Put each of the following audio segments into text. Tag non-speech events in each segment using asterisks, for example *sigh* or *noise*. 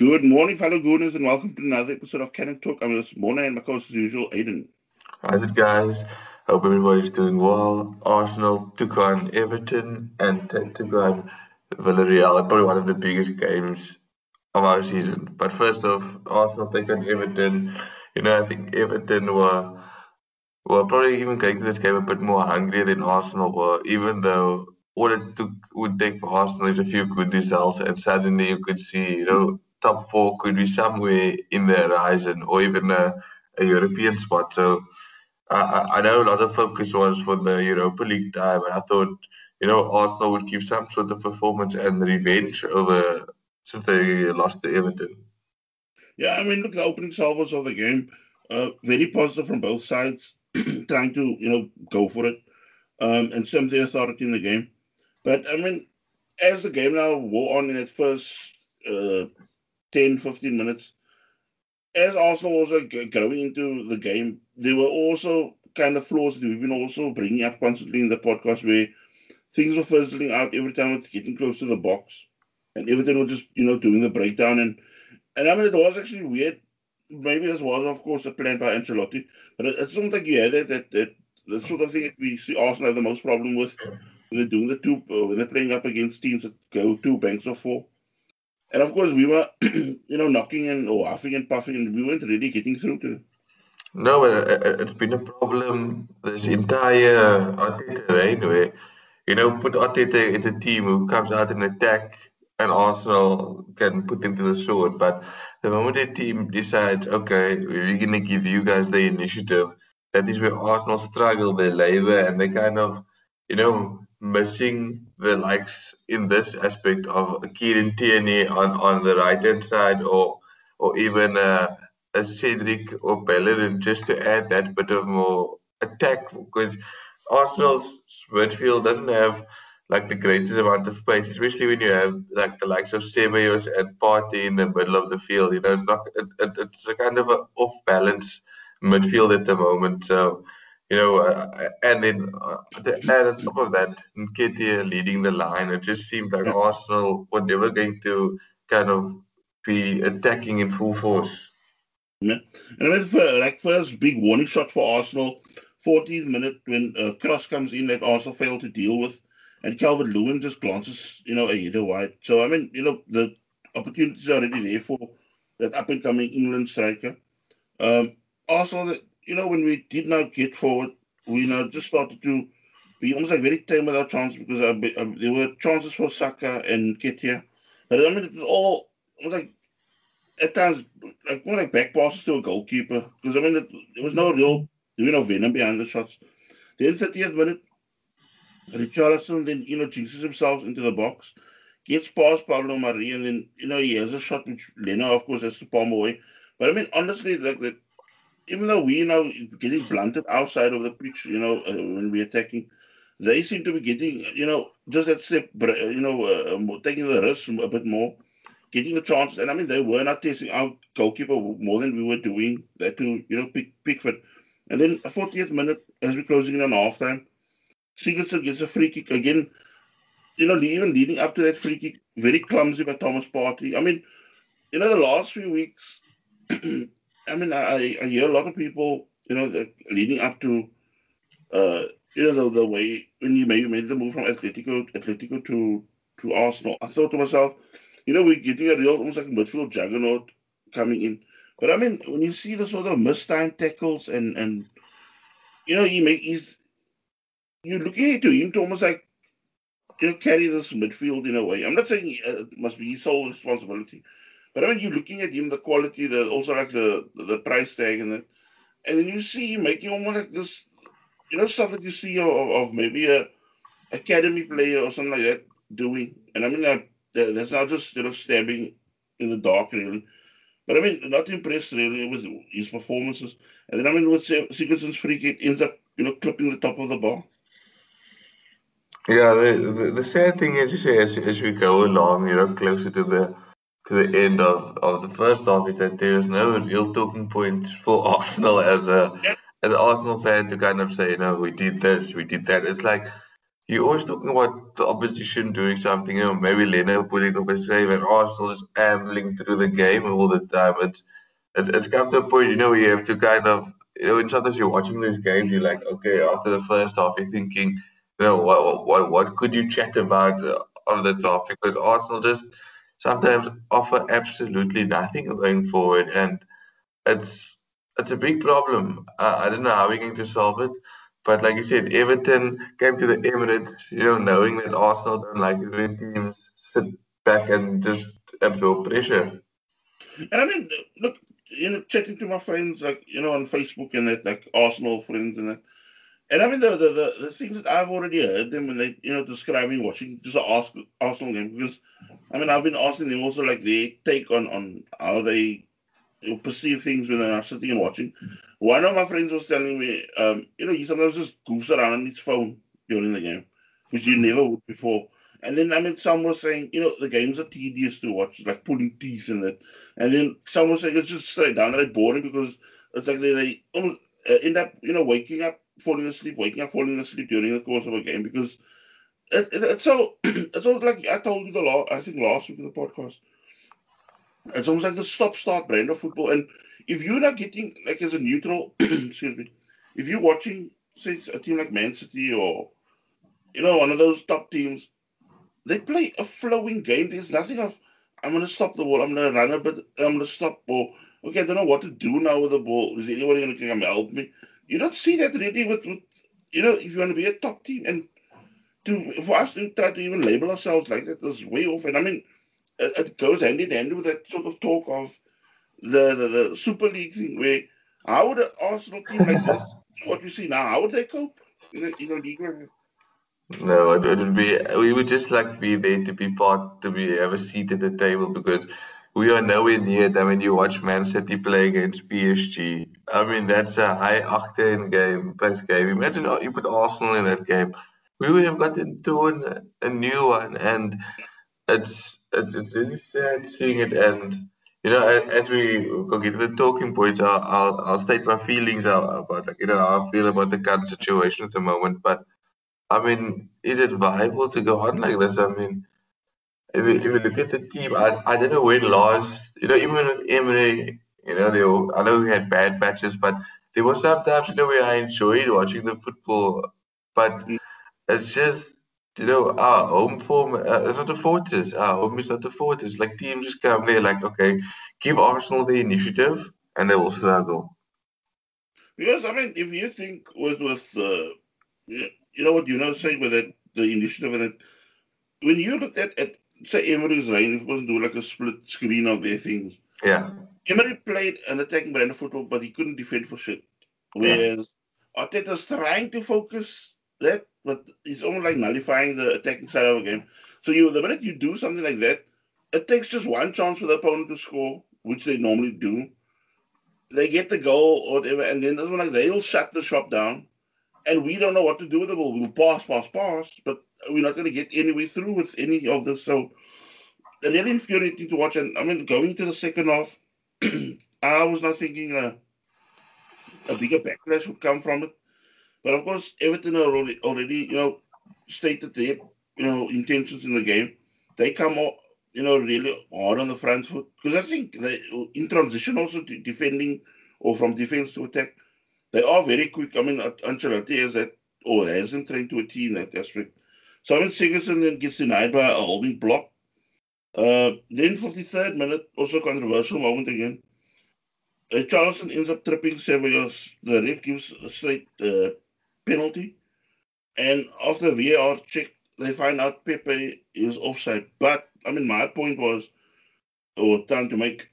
Good morning, fellow Gooners, and welcome to another episode of Cannon Talk. I'm this morning and my co-host as usual, Aiden. How's it, guys? Hope everybody's doing well. Arsenal took on Everton and then took on Villarreal. Probably one of the biggest games of our season. But first off, Arsenal take on Everton. You know, I think Everton were were probably even going to this game a bit more hungry than Arsenal were, even though all it took would take for Arsenal is a few good results, and suddenly you could see, you know, top four could be somewhere in the horizon or even a, a European spot. So I, I know a lot of focus was for the Europa League tie, but I thought, you know, Arsenal would give some sort of performance and revenge over since they lost to Everton. Yeah, I mean, look, the opening salvos of the game, uh, very positive from both sides, *clears throat* trying to, you know, go for it um, and some of the authority in the game. But, I mean, as the game now wore on in that first uh, 10, 15 minutes, as Arsenal also growing into the game, there were also kind of flaws that we've been also bringing up constantly in the podcast where things were fizzling out every time it's getting close to the box. And everything was just, you know, doing the breakdown. And, and I mean, it was actually weird. Maybe this was, of course, a plan by Ancelotti. But it, it's something like had that, that, that the sort of thing that we see Arsenal have the most problem with. When they're doing the two, uh, when they're playing up against teams that go two banks or four. And of course, we were, *clears throat* you know, knocking and or huffing and puffing, and we weren't really getting through to them. No, uh, uh, it's been a problem this entire Arteta eh, reign where, you know, put Arteta into a team who comes out and attack and Arsenal can put them to the sword. But the moment a team decides, okay, we're going to give you guys the initiative, that is where Arsenal struggle, they labour, and they kind of, you know, missing the likes in this aspect of Kieran Tierney on, on the right hand side or or even uh, a Cedric or Bellerin just to add that bit of more attack because Arsenal's midfield doesn't have like the greatest amount of space, especially when you have like the likes of Ceballos and Partey in the middle of the field. You know, it's not it, it, it's a kind of a off balance midfield at the moment. So you know, uh, and then uh, add on top of that, Nketiah leading the line, it just seemed like Arsenal were never going to kind of be attacking in full force. Yeah, and I mean, for, like first big warning shot for Arsenal, 14th minute when uh, cross comes in that Arsenal failed to deal with, and Calvert Lewin just glances, you know, a header wide. So I mean, you know, the opportunities are already there for that up and coming England striker. Um, Arsenal, you know, when we did not get forward, we now just started to be almost like very tame with our because there were chances for Saka and Ketia. But I mean, it was all it was like at times like more like back passes to a goalkeeper because I mean, it, there was no real, there was no venom behind the shots. Then 30th minute, Richarlison then, you know, jinxes himself into the box, gets past Pablo Mari, and then, you know, he has a shot which Leno, of course, has to palm away. But I mean, honestly, like that even though we now getting blunted outside of the pitch, you know, uh, when we're attacking, they seem to be getting, you know, just that step, you know, uh, taking the risk a bit more, getting the chances. And I mean, they were not testing our goalkeeper more than we were doing that to, you know, pick Pickford. And then a 40th minute, as we're closing in on halftime, Sigurdsson gets a free kick again. You know, even leading up to that free kick, very clumsy by Thomas Partey. I mean, you know, the last few weeks, *clears throat* I mean, I, I hear a lot of people, you know, leading up to, uh, you know, the, the way when you made, made the move from Atletico, Atletico to to Arsenal. I thought to myself, you know, we're getting a real almost like midfield juggernaut coming in. But I mean, when you see the sort of missed time tackles and and you know, he make he's you're looking at him to almost like you know carry this midfield in a way. I'm not saying uh, it must be his sole responsibility, but I mean, you're looking at him, the quality, the also like the the price tag, and then and then you see him making almost like this, you know, stuff that you see of, of maybe a academy player or something like that doing. And I mean, that that's not just you know stabbing in the dark really. But I mean, not impressed really with his performances. And then I mean, with Sigurdsson's free kick ends up you know clipping the top of the bar. Yeah, the, the, the sad thing is, you say, as, as we go along, you know, closer to the to the end of, of the first half is that there's no real talking point for *laughs* Arsenal as a as an Arsenal fan to kind of say, you know, we did this, we did that. It's like you're always talking about the opposition doing something, you know, maybe Leno putting up a save and Arsenal just ambling through the game all the time. It's, it's it's come to a point, you know, where you have to kind of you know, and sometimes you're watching these games, you're like, okay, after the first half, you're thinking, you know, what what what could you chat about uh, on this half? Because Arsenal just sometimes offer absolutely nothing going forward, and it's it's a big problem. Uh, I don't know how we're going to solve it. But like you said, Everton came to the Emirates, you know, knowing that Arsenal don't like it when teams sit back and just absorb pressure. And I mean, look, you know, chatting to my friends, like, you know, on Facebook and that, like Arsenal friends and that. And I mean, the, the, the, the things that I've already heard them when they, you know, describing watching just an Arsenal game, because, I mean, I've been asking them also, like, their take on, on how they perceive things when they're sitting and watching. One of my friends was telling me, um, you know, he sometimes just goofs around on his phone during the game, which you never would before. And then I mean, some were saying, you know, the games are tedious to watch, like pulling teeth in it. And then some were saying it's just straight down, downright boring because it's like they, they almost uh, end up, you know, waking up, falling asleep, waking up, falling asleep during the course of a game because it's so *clears throat* it's almost like I told you the last, I think last week in the podcast. It's almost like the stop-start brand of football. And if you're not getting like as a neutral, *clears throat* excuse me, if you're watching say a team like Man City or you know one of those top teams they play a flowing game. There's nothing of I'm gonna stop the ball. I'm gonna run a bit. I'm gonna stop ball. Okay, I don't know what to do now with the ball. Is anybody gonna come help me? You don't see that really with, with you know if you want to be a top team and to for us to try to even label ourselves like that is way off. And I mean, it, goes hand in hand with that sort of talk of the the, the Super League thing where how would an Arsenal team like this, *laughs* what we see now, how would they cope in a, in a league like that? No, it would be. We would just like to be there to be part, to be have a seat at the table because we are nowhere near them. When you watch Man City play against PSG, I mean that's a high octane game, best game. Imagine oh, you put Arsenal in that game, we would have got into a new one, and it's it's, really sad seeing it end. You know, as, as we go get to the talking points, I'll, I'll I'll state my feelings about like you know how I feel about the current situation at the moment, but I mean, is it viable to go on like this? I mean, if you, if you look at the team, I, I don't know when last, you know, even with Emery, you know, they were, I know we had bad matches, but there were some times, you know, where I enjoyed watching the football. But mm. It's just, you know, our home form uh, is not a fortress. Our home is not a fortress. Like teams just come there, like, okay, give Arsenal the initiative, and they will struggle. Because I mean, if you think with with uh, you know what you know saying with it, the initiative and it, when you looked at, at say Emery's reign, if it wasn't doing like a split screen of their things. Yeah. Emery played an attacking brand of football, but he couldn't defend for shit. Whereas yeah. Arteta's trying to focus that, but he's almost like nullifying the attacking side of a game. So you the minute you do something like that, it takes just one chance for the opponent to score, which they normally do. They get the goal or whatever, and then like they'll shut the shop down and we don't know what to do with it. We'll, we'll pass, pass, pass, but we're not going to get any way through with any of this. So, really infuriating to watch. And I mean, going to the second half, *clears throat* I was not thinking a, a bigger backlash would come from it. But of course, Everton already, already you know, stated their you know intentions in the game. They come out, you know, really hard on the front foot because I think they in transition also defending or from defense to attack they are very quick. I mean, Ancelotti has that, or has them trained to a T in that aspect. Simon Sigurdsson then gets denied by a holding block. Uh, then 53rd minute, also controversial moment again. Uh, Richarlison ends up tripping Ceballos. The ref gives a straight uh, penalty. And after VAR check, they find out Pepe is offside. But, I mean, my point was, or time to make,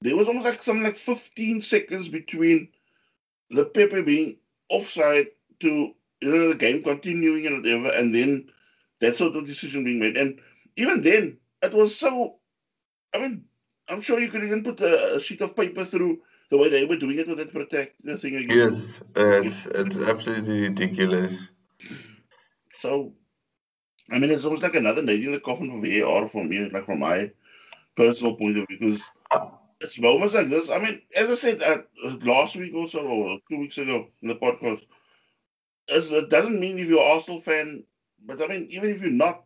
there was almost like something like 15 seconds between the Pepe being offside to you know the game continuing and whatever, and then that sort of decision being made. And even then, it was so. I mean, I'm sure you could even put a, a sheet of paper through the way they were doing it with that protect the thing again. Yes, it's, it's absolutely ridiculous. So, I mean, it's almost like another nail in the coffin for VAR for me, like from my personal point of view, because it's moments like this. I mean, as I said uh, last week also, or two weeks ago in the podcast, it doesn't mean if you're an Arsenal fan But I mean, even if you're not,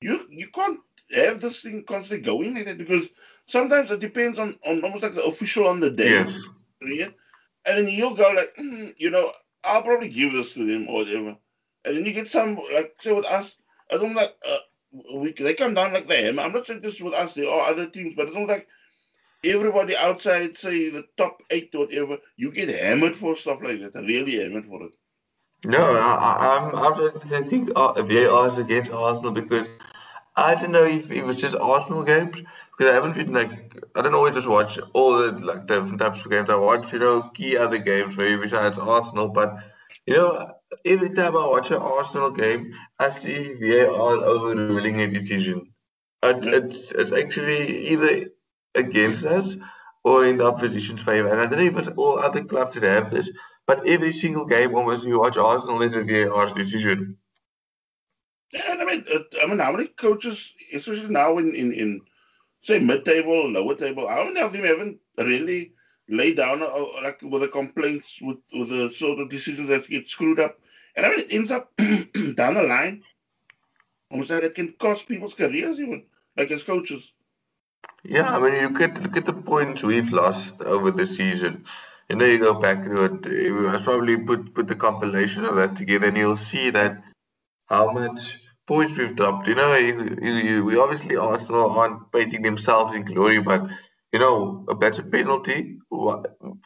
you you can't have this thing constantly going like that because sometimes it depends on, on almost like the official on the day. Yeah? And then you'll go like, mm, you know, I'll probably give this to them or whatever. And then you get some like say with us, as I'm like, uh, we they come down like them. I'm not saying this with us. There are other teams, but it's not like everybody outside, say the top eight or whatever, you get hammered for stuff like that. Really hammered for it. No, I, I'm, I'm, I think uh, VAR is against Arsenal because I don't know if it was just Arsenal games because I haven't been like I don't always just watch all the like different types of games. I watch you know key other games maybe besides Arsenal, but you know every time I watch an Arsenal game, I see VAR overruling a decision. It, it's it's actually either against us or in the opposition's favour. And I don't know if it's all other clubs that have this, but every single game almost you watch Arsenal is a VAR decision. Yeah, and I mean, uh, I mean, how many coaches, especially now in in, in say mid-table, lower table, how many of them haven't really laid down uh, like with the complaints with with the sort of decisions that get screwed up, and I mean, it ends up *clears throat* down the line, almost like it can cost people's careers even, like as coaches. Yeah, I mean, you could look at the points we've lost over the season. You know, you go back to it. Must probably put put the compilation of that together, and you'll see that how much points we've dropped. You know, you, you, you, we obviously Arsenal aren't painting themselves in glory, but you know that's a penalty.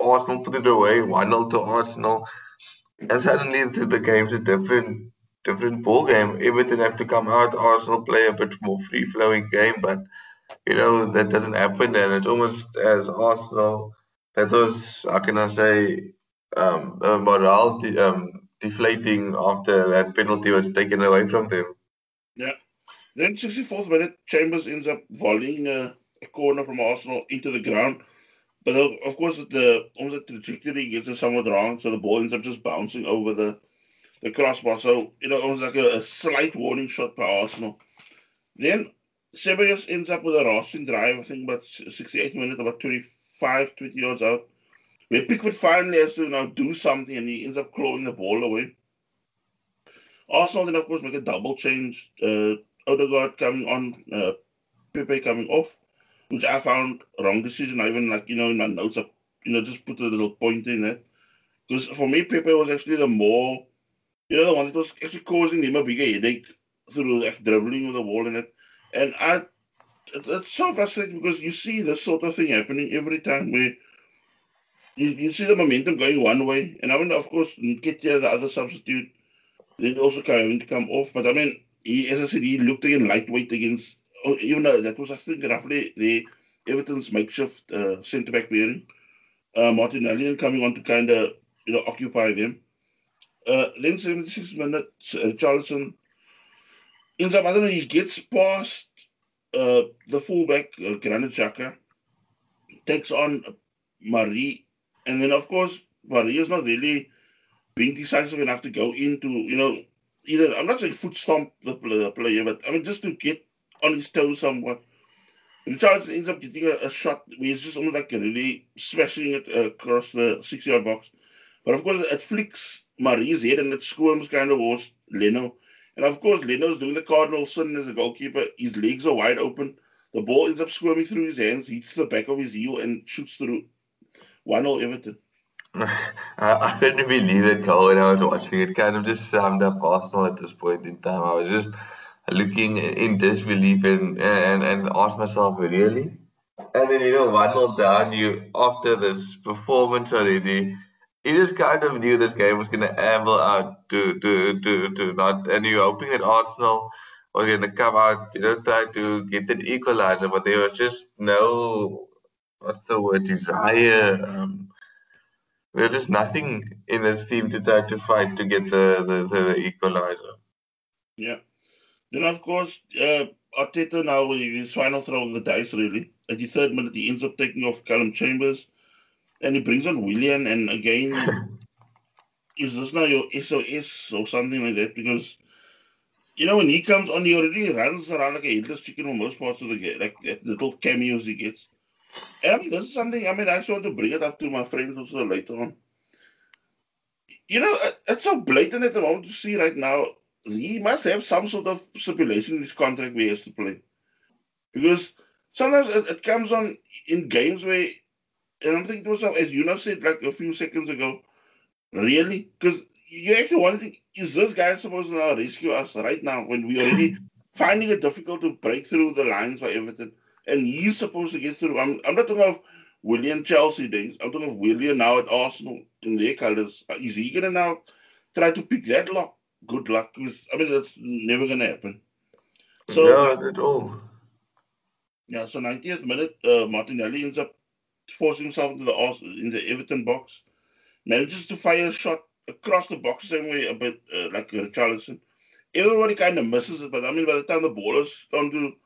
Arsenal put it away, one 0 to Arsenal, and suddenly the, game's a different different ball game. Everything have to come out. Arsenal play a bit more free flowing game, but you know that doesn't happen, and it's almost as Arsenal. That was how can I say um, morale um, deflating after that penalty was taken away from them. Then 64th minute, Chambers ends up volleying a, a corner from Arsenal into the ground. But of course, the almost the trajectory gets it somewhat wrong, so the ball ends up just bouncing over the the crossbar. So you know, almost like a, a slight warning shot by Arsenal. Then Ceballos ends up with a Racing drive, I think about 68 minutes, about 25, 20 yards out where Pickford finally has to now do something and he ends up clawing the ball away. Arsenal then, of course, make a double change. Uh, Odegaard coming on, uh, Pepe coming off, which I found wrong decision. I even, like, you know, in my notes, I, you know, just put a little point in it. Because for me, Pepe was actually the more, you know, the one that was actually causing him a bigger headache through like dribbling with the ball in it. And I, it's so frustrating because you see this sort of thing happening every time where you, you see the momentum going one way, and I mean, of course, Nketiah, the other substitute, then also having to come off. But I mean, he, as I said, he looked again lightweight against, oh, even though that was, I think, roughly the Everton's makeshift uh, centre back pairing. Uh, Martinelli coming on to kind of, you know, occupy them. Uh, then 76 minutes, uh, Richarlison ends up, I don't know, he gets past uh, the fullback, uh, Granit Xhaka, takes on Mari and then, of course, Mari is not really being decisive enough to go into, you know, either, I'm not saying foot stomp the player, but I mean, just to get on his toes somewhat. Richards ends up getting a, a, shot where he's just almost like really smashing it uh, across the six yard box. But of course, it flicks Mari's head and it squirms kind of towards Leno. And of course, Leno's doing the cardinal sin as a goalkeeper. His legs are wide open. The ball ends up squirming through his hands, hits the back of his heel, and shoots through. 1 0 Everton. *laughs* I, couldn't believe it, Cole, when I was watching it. Kind of just summed up Arsenal at this point in time. I was just looking in disbelief and, and, and asked myself, really? And then, you know, 1 0 down, you after this performance already, you just kind of knew this game was going to amble out to, to, to, to not. And you're hoping that Arsenal was going to come out, you know, try to get an equalizer, but there was just no what's the word desire. Um, there's just nothing in this team to try to fight to get the, the, the equalizer. Yeah. Then, of course, uh, Arteta now with his final throw of the dice, really. At the third minute, he ends up taking off Callum Chambers and he brings on Willian. And again, *laughs* is this now your SOS or something like that? Because, you know, when he comes on, he already runs around like a headless chicken for most parts of the game, like that little cameos he gets. And I mean, this is something, I mean, I just want to bring it up to my friends also later on. You know, it's so blatant at the moment to see right now he must have some sort of stipulation in his contract where he has to play. Because sometimes it, comes on in games where, and I'm thinking to myself, as you know said like a few seconds ago, really? Because you actually wondering, is this guy supposed to now rescue us right now when we are already *clears throat* finding it difficult to break through the lines by Everton? And he's supposed to get through. I'm, I'm not talking of Willian Chelsea days. I'm talking of Willian now at Arsenal in their colours. Is he going to now try to pick that lock? Good luck. I mean, that's never going to happen. So, not at all. Yeah, so 90th minute, uh, Martinelli ends up forcing himself into the in the Everton box, manages to fire a shot across the box same way a bit uh, like Richarlison. Everybody kind of misses it, but I mean, by the time the ball is starting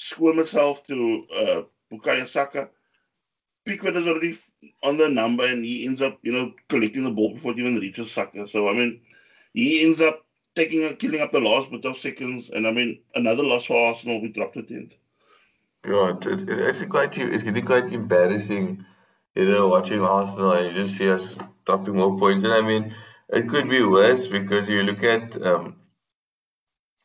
squirm itself to uh, Bukayo Saka, Pickford is already on the number and he ends up, you know, collecting the ball before it even reaches Saka. So, I mean, he ends up taking a, killing up the last bit of seconds. And I mean, another loss for Arsenal, we dropped to 10th. Yeah, it's, it's actually quite, it's getting quite embarrassing, you know, watching Arsenal and you just see us dropping more points. And I mean, it could be worse because you look at um,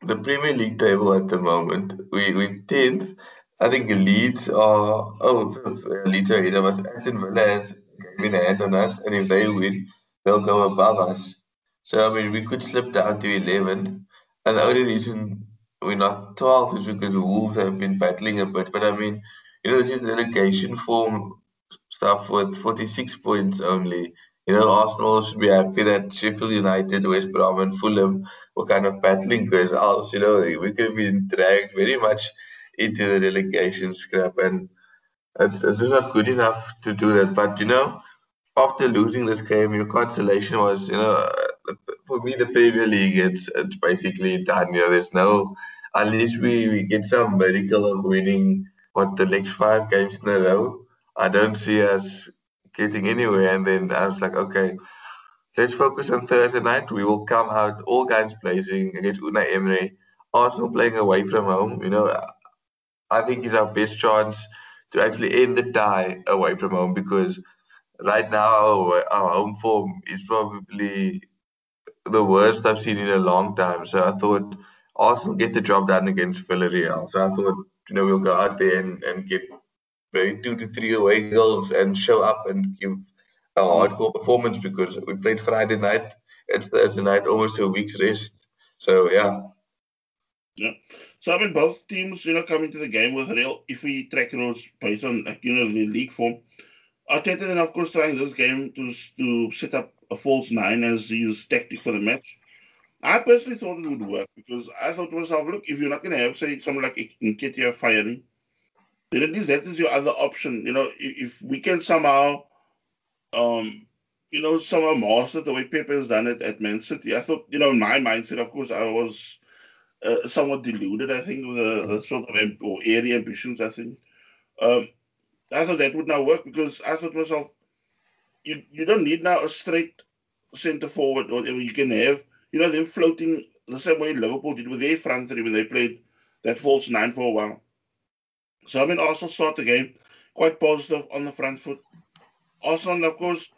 the Premier League table at the moment, we, we 10th I think Leeds are oh Leeds are ahead of us. Aston Villa has game in hand on us, and if they win, they'll go above us. So I mean, we could slip down to 11. And the only reason we're not 12 is because the Wolves have been battling a bit. But I mean, you know, this is relegation form stuff with 46 points only. You know, Arsenal should be happy that Sheffield United, West Brom, and Fulham were kind of battling because else, oh, you know, we could have been dragged very much into the relegation scrap, and it's, it's just not good enough to do that. But you know, after losing this game, your consolation was, you know, for me, the Premier League, it's it's basically done. You know, there's no unless we, we get some miracle of winning what the next five games in a row. I don't see us getting anywhere. And then I was like, okay, let's focus on Thursday night. We will come out all guys blazing against Unai Emery. Arsenal playing away from home. You know, I think is our best chance to actually end the tie away from home because right now our, home form is probably the worst I've seen in a long time. So I thought Arsenal get the job done against Villarreal. So I thought, you know, we'll go out there and, and get maybe two to three away goals and show up and give a hardcore performance because we played Friday night, it's Thursday night, almost a week's rest. So yeah. Yeah. So I mean, both teams, you know, coming to the game with real iffy track rules based on, like, you know, the league form. Arteta then, of course, trying this game to to set up a false nine as his tactic for the match. I personally thought it would work because I thought to myself, look, if you're not going to have, say, someone like Nketiah firing, then at least that is your other option. You know, if, if we can somehow, um, you know, somehow master the way Pepe has done it at Man City, I thought, you know, in my mindset, of course, I was uh, somewhat deluded, I think, with the, the sort of amb- or airy ambitions, I think. Um, I thought that would now work because I thought to myself, you, you don't need now a straight centre forward or whatever you can have, you know, them floating the same way Liverpool did with their front three when they played that false nine for a while. So I mean, Arsenal start the game quite positive on the front foot. Arsenal, of course,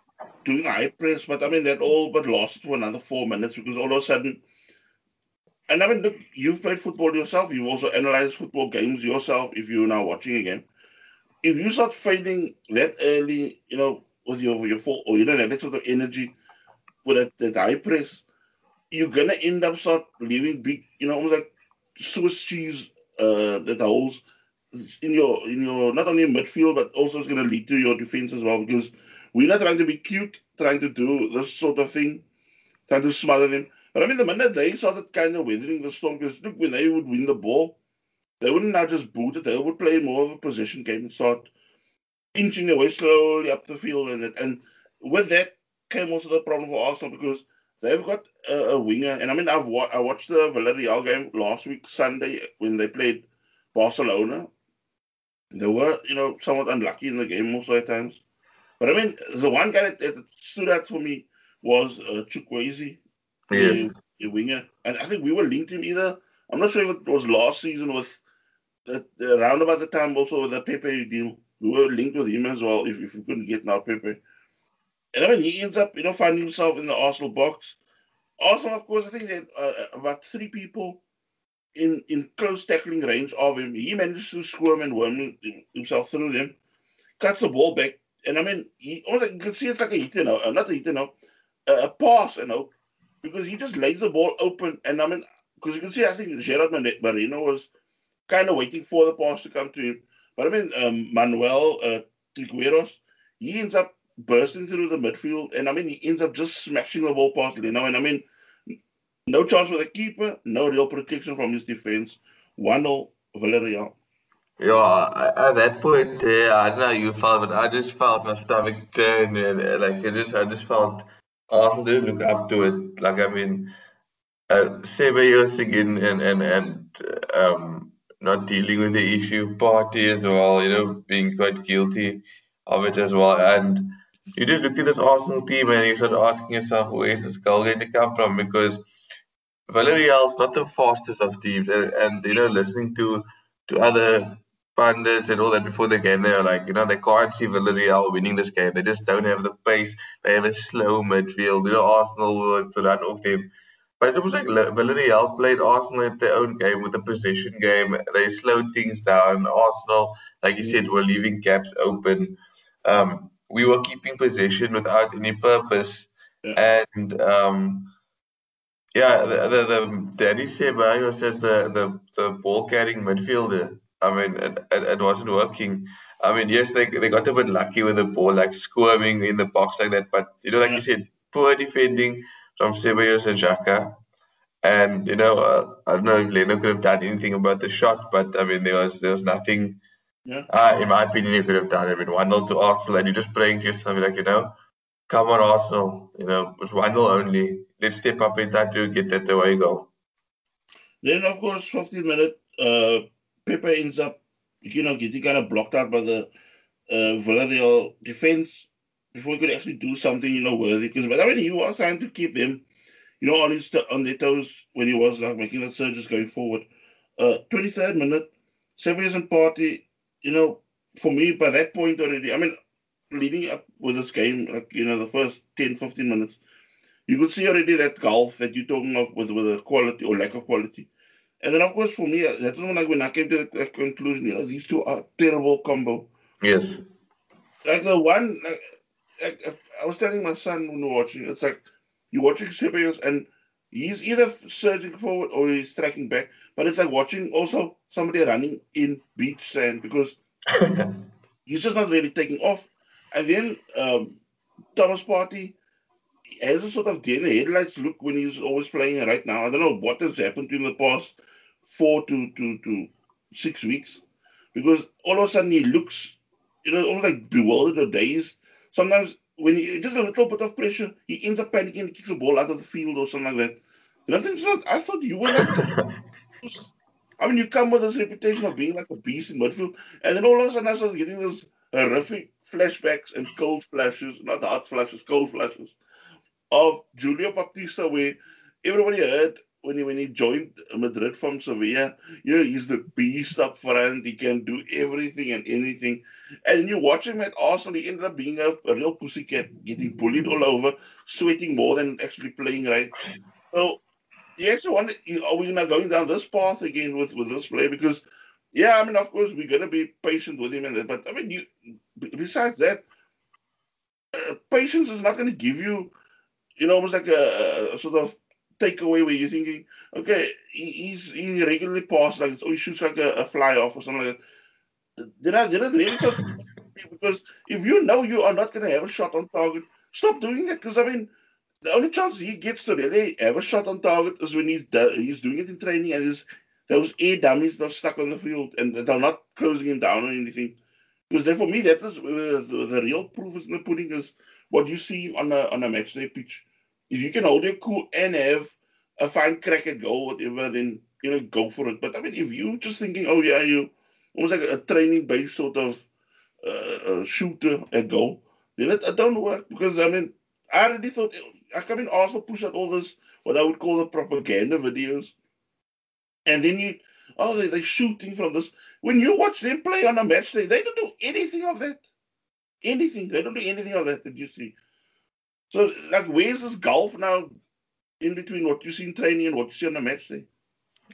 doing high press, but I mean that all but lasted for another four minutes because all of a sudden and I mean, look, you've played football yourself. You've also analyzed football games yourself. If you're now watching again, if you start failing that early, you know, with your your fault, or you don't have that sort of energy with that, high press, you're gonna end up start leaving big, you know, almost like Swiss cheese uh, that holes in your in your not only midfield but also it's gonna lead to your defense as well because we're not trying to be cute, trying to do this sort of thing, trying to smother them. But I mean, the minute they started kind of weathering the storm, because look, when they would win the ball, they wouldn't now just boot it. They would play more of a position game and start inching their way slowly up the field. And and with that came also the problem for Arsenal because they've got a, a winger. And I mean, I've wa- I watched the Villarreal game last week Sunday when they played Barcelona. They were, you know, somewhat unlucky in the game most of the times. But I mean, the one guy that, that stood out for me was uh, Chukwueze yeah. a winger. And I think we were linked to him either. I'm not sure if it was last season with the, the around about the time also with the Pepe deal. We were linked with him as well if, if we couldn't get now Pepe. And I mean, he ends up, you know, finding himself in the Arsenal box. Also, of course, I think that uh, about three people in in close tackling range of him. He managed to squirm and worm himself through them, cuts the ball back, and I mean, he almost you can see it's like a hit, you know, uh, not a hit, you know, a pass, you know, because he just lays the ball open, and I mean, because you can see, I think Gerard Moreno was kind of waiting for the pass to come to him, but I mean, um, Manuel uh, Trigueros, he ends up bursting through the midfield, and I mean, he ends up just smashing the ball past Leno, and I mean, no chance for the keeper, no real protection from his defense. 1 0 Villarreal. Yeah, at that point, yeah, I don't know you felt, but I just felt my stomach turn, and, like I just, I just felt Arsenal didn't look up to it. Like I mean, uh, Ceballos again, and and and um, not dealing with the issue, Partey as well. You know, being quite guilty of it as well, and you just look at this Arsenal team and you start asking yourself, where is this goal going to come from? Because Villarreal's not the fastest of teams, and, and you know, listening to to other pundits and all that before the game, they're like, you know, they can't see Villarreal winning this game. They just don't have the pace. They have a slow midfield. You know, Arsenal will to run off them. But it's almost like Villarreal played Arsenal at their own game with a position game. They slowed things down. Arsenal, like you said, were leaving gaps open. Um, we were keeping possession without any purpose. Yeah. And um, yeah, the, the, the Dani Ceballos says the, the, the ball carrying midfielder I mean, it, it, it, wasn't working. I mean, yes, they, they got a bit lucky with the ball, like squirming in the box like that. But, you know, like yeah. you said, poor defending from Ceballos and Xhaka. And, you know, uh, I don't know if Leno could have done anything about the shot, but, I mean, there was there was nothing, yeah. uh, in my opinion, you could have done. I mean, 1 0 to Arsenal, and you're just praying to yourself, like, you know, come on, Arsenal. You know, it was 1 0 only. Let's step up in that to get that away goal. Then, of course, 15 minute, uh, Pepe ends up, you know, getting kind of blocked out by the uh, Villarreal defense before he could actually do something, you know, worthy. Because, but I mean, he was trying to keep him, you know, on his on their toes when he was like making the surges going forward. Uh, 23rd minute, Ceballos and Partey, you know, for me, by that point already, I mean, leading up with this game, like, you know, the first 10, 15 minutes, you could see already that gulf that you're talking of with, with the quality or lack of quality. And then, of course, for me, that's when like when I came to the conclusion, you know, these two are terrible combo. Yes. Like the one, like, like I was telling my son when we were watching, it's like you're watching Ceballos and he's either surging forward or he's tracking back, but it's like watching also somebody running in beach sand because *laughs* he's just not really taking off. And then um, Thomas Partey has a sort of deer in the headlights look when he's always playing right now. I don't know what has happened to him in the past four to, to, to six weeks because all of a sudden he looks, you know, almost like bewildered or dazed. Sometimes when he just a little bit of pressure, he ends up panicking and kicks the ball out of the field or something like that. And I, think, I thought you were like, I mean, you come with this reputation of being like a beast in midfield, and then all of a sudden I started getting this horrific flashbacks and cold flashes, not hot flashes, cold flashes of Julio Baptista, where everybody heard when he when he joined Madrid from Sevilla, you know, he's the beast up front. He can do everything and anything. And you watch him at Arsenal, he ended up being a, a real pussycat, getting bullied all over, sweating more than actually playing right. So you actually wonder, are we not going down this path again with, with this player? Because yeah, I mean, of course, we're gonna be patient with him and that, but I mean, you besides that, uh, patience is not going to give you you know, almost like a, a sort of takeaway where you're thinking, okay, he, he's he regularly passes like or he shoots like a, a fly off or something like that. Did I did I really because if you know you are not going to have a shot on target, stop doing that. Because I mean, the only chance he gets to really have a shot on target is when he's he's doing it in training and there's those air dummies are stuck on the field and they're not closing him down or anything. Because then for me, that is the, the real proof is in the pudding is what you see on a on a match day pitch. If you can hold your cool and have a fine crack at goal, whatever, then you know go for it. But I mean, if you just thinking, oh yeah, you almost like a training based sort of uh, shooter at goal, then it, it don't work because I mean, I already thought I come in also push out all this what I would call the propaganda videos, and then you oh they they shooting from this. When you watch them play on a match day, they don't do anything of that anything. They don't do anything of that that you see. So, like, where's this golf now in between what you see in training and what you see on the match day.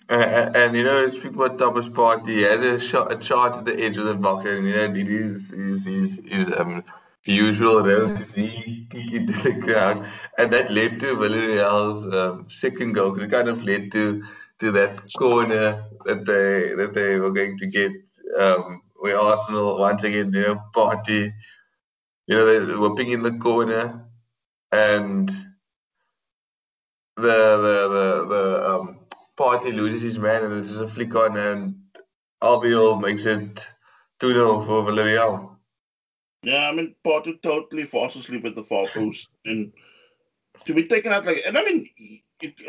Uh, and, and you know, speaking about Thomas Partey, he had a, shot, a chart at the edge of the box, and you know, it is his, his, his um, usual rosy kick into the ground, and that led to Villarreal's um, second goal. It kind of led to to that corner that they that they were going to get. Um, where Arsenal once again, you know, Partey, you know, they were picking the corner, and the the the the um, Partey loses his man, and this is a flick on, and Albiol makes it 2 0 for Villarreal. Yeah, I mean, Partey totally falls asleep at the far post, and to be taken out like, and I mean,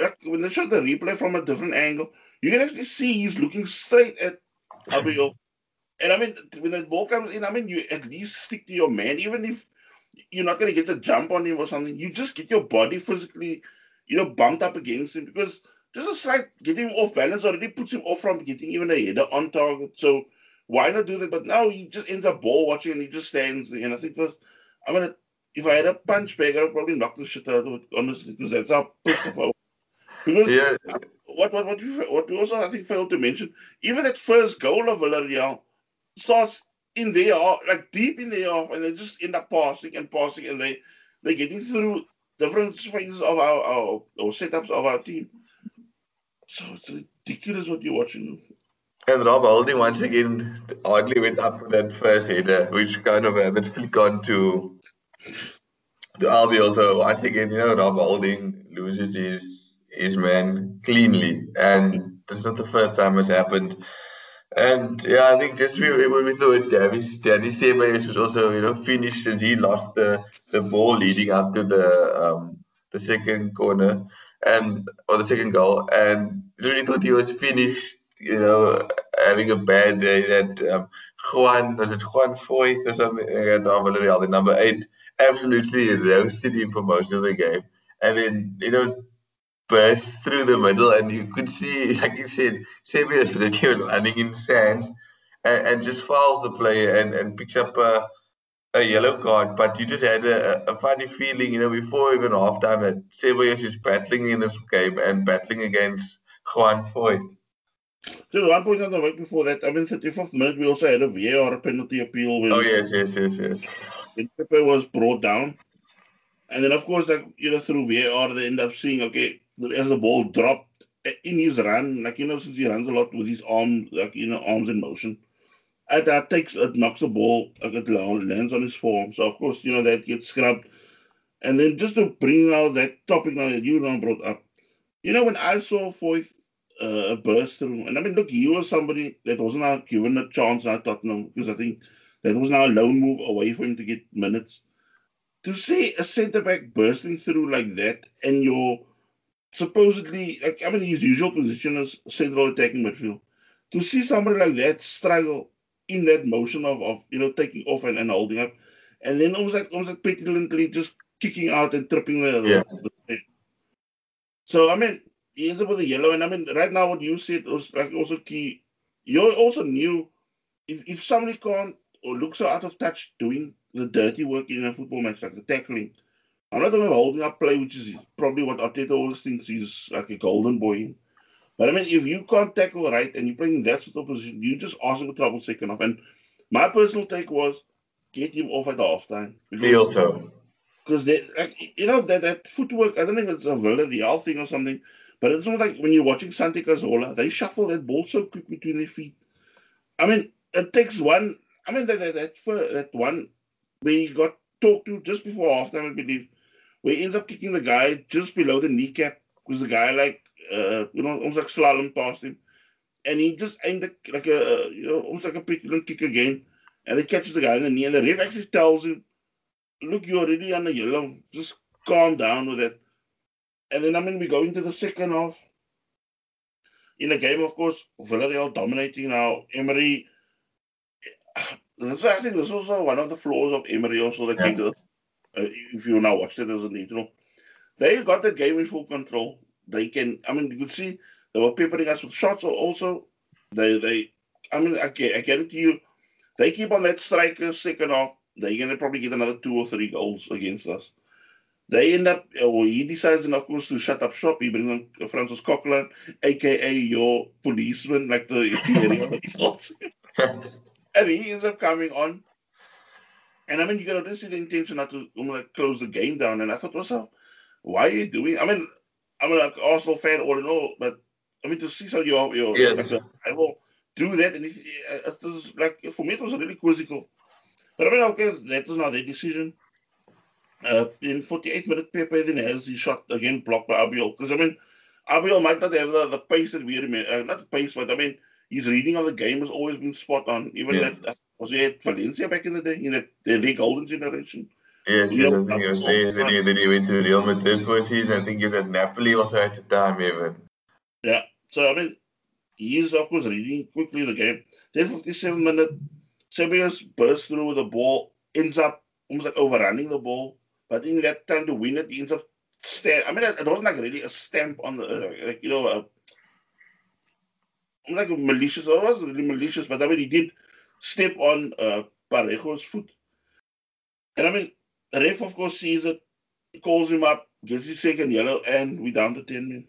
like, when they shot the replay from a different angle, you can actually see he's looking straight at Albiol. And I mean, when that ball comes in, I mean, you at least stick to your man, even if you're not going to get a jump on him or something. You just get your body physically, you know, bumped up against him because just a slight getting him off balance already puts him off from getting even a header on target. So why not do that? But now he just ends up ball watching and he just stands. there, And I think was, I mean, if I had a punch bag, I'd probably knock the shit out of it, honestly, because that's how pissed off I was. Because yeah. what, what, what, we, what we also, I think, failed to mention, even that first goal of Villarreal starts in their like deep in their half, and they just end up passing and passing, and they, they're getting through different phases of our, our or setups of our team. So it's ridiculous what you're watching. And Rob Holding once again oddly went up for that first header, which kind of eventually *laughs* gone to to Albiol. So once again, you know, Rob Holding loses his his man cleanly, and this is not the first time it's happened. And yeah, I think just we with the Davis, Dani Ceballos was also you know finished since he lost the the ball leading up to the um the second corner and or the second goal, and really thought he was finished. You know, having a bad day. That um, Juan was it Juan Foyth or something? Yeah, the number eight absolutely roasted him for most of the game, and then you know burst through the middle, and you could see, *laughs* like you said, like he was running in sand, and, and just fouls the player and and picks up a a yellow card, but you just had a, a funny feeling, you know, before even halftime that Ceballos is battling in this game and battling against Juan Foyth. Just one point on the week before that, I mean, 35th minute, we also had a VAR penalty appeal. When oh, yes, yes, yes, yes. Pepe was brought down. And then, of course, like, you know, through VAR, they end up seeing, okay, as the ball dropped in his run, like, you know, since he runs a lot with his arms, like, you know, arms in motion it, that takes it knocks the ball, it lands on his form. So of course, you know that gets scrubbed. And then just to bring out that topic now that you now brought up, you know when I saw Foyth uh, burst through, and I mean look, he was somebody that wasn't given a chance at Tottenham because I think that was now a loan move away for him to get minutes. To see a centre back bursting through like that, and your supposedly like I mean his usual position is central attacking midfield. To see somebody like that struggle in that motion of, of you know taking off and, and holding up, and then almost like almost like petulantly just kicking out and tripping the, yeah. the, the so I mean he ends up with a yellow, and I mean right now what you said was like also key. You're also knew if if somebody can't or looks so out of touch doing the dirty work in a football match like the tackling. I'm not talking about holding up play, which is probably what Arteta always thinks he's like a golden boy. But I mean, if you can't tackle right and you're playing in that sort of position, you just asking for trouble second off. And my personal take was get him off at halftime. Feel so. Because they, like, you know, that, that footwork, I don't think it's a Villarreal thing or something, but it's not like when you're watching Santi Cazorla, they shuffle that ball so quick between their feet. I mean, it takes one, I mean, that, that, that, for, that one where he got talked to just before halftime, I believe, where he ends up kicking the guy just below the kneecap because the guy, like, uh, you know, almost like slalom past him. And he just aimed like a, you know, almost like a petulant kick again. And he catches the guy in the knee. And the ref actually tells him, look, you're already on the yellow. Just calm down with it. And then, I mean, we go into the second half. In the game, of course, Villarreal dominating now. Emery, *sighs* this, I think this was one of the flaws of Emery also that yeah. came to us. Uh, if you now watched it as a neutral. They got the game in full control they can. I mean, you could see they were peppering us with shots. Also, they they. I mean, I get, I get it to you. They keep on that striker second half. They're gonna probably get another two or three goals against us. they end up, or he decides, and of course, to shut up shop. He brings on Francis Coquelin, aka your policeman, like the *laughs* area. *laughs* and he ends up coming on. And I mean, you already see the intention not to like, close the game down. And I thought myself, why are you doing? I mean, I'm like Arsenal fan all in all, but I mean, to see some your your yes. like, rival do that, and it's, it's, like for me, it was really quizzical. But I mean, okay, that was not their decision. Uh, in 48 minutes, Pepe then has his shot again blocked by Albiol. Because I mean, Albiol might not have the, the pace that we remember, uh, not the pace, but I mean, his reading of the game has always been spot on. Even yeah. that, was he at Valencia back in the day, in the, the, the golden generation. Yes, yes, I think it was there. Then he, then he went to Real Madrid for a season. I think he was at Napoli also at the time, even. Yeah, so I mean, he is, of course, reading quickly the game. Then 57 minute, Ceballos bursts through with the ball, ends up almost like overrunning the ball. But in that time to win it, he ends up stamp. I mean, it wasn't like really a stamp on the, uh, like, you know, uh, like malicious. It wasn't really malicious, but I mean, he did step on uh, Parejo's foot. And I mean, ref, of course, sees it, calls him up, gets his second yellow, and we're down to 10 men.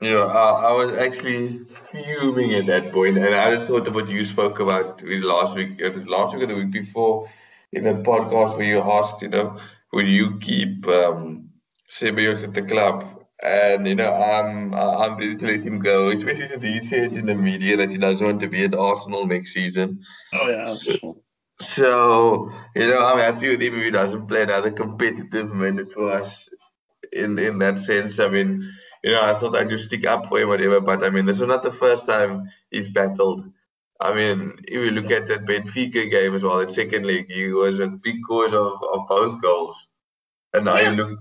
Yeah, I, I was actually fuming at that point, and I just thought what you spoke about last week, last week or the week before, in a podcast where you asked, you know, would you keep um, Ceballos at the club? And you know, I'm I'm ready to let him go, especially since he said in the media that he doesn't want to be at Arsenal next season. Oh yeah. So, so you know, I'm happy with him if he doesn't play another competitive minute for us. In in that sense, I mean, you know, I thought I'd just stick up for him, whatever. But I mean, this is not the first time he's battled. I mean, if you look at that Benfica game as well, the second leg, he was a big cause of, of both goals. And you look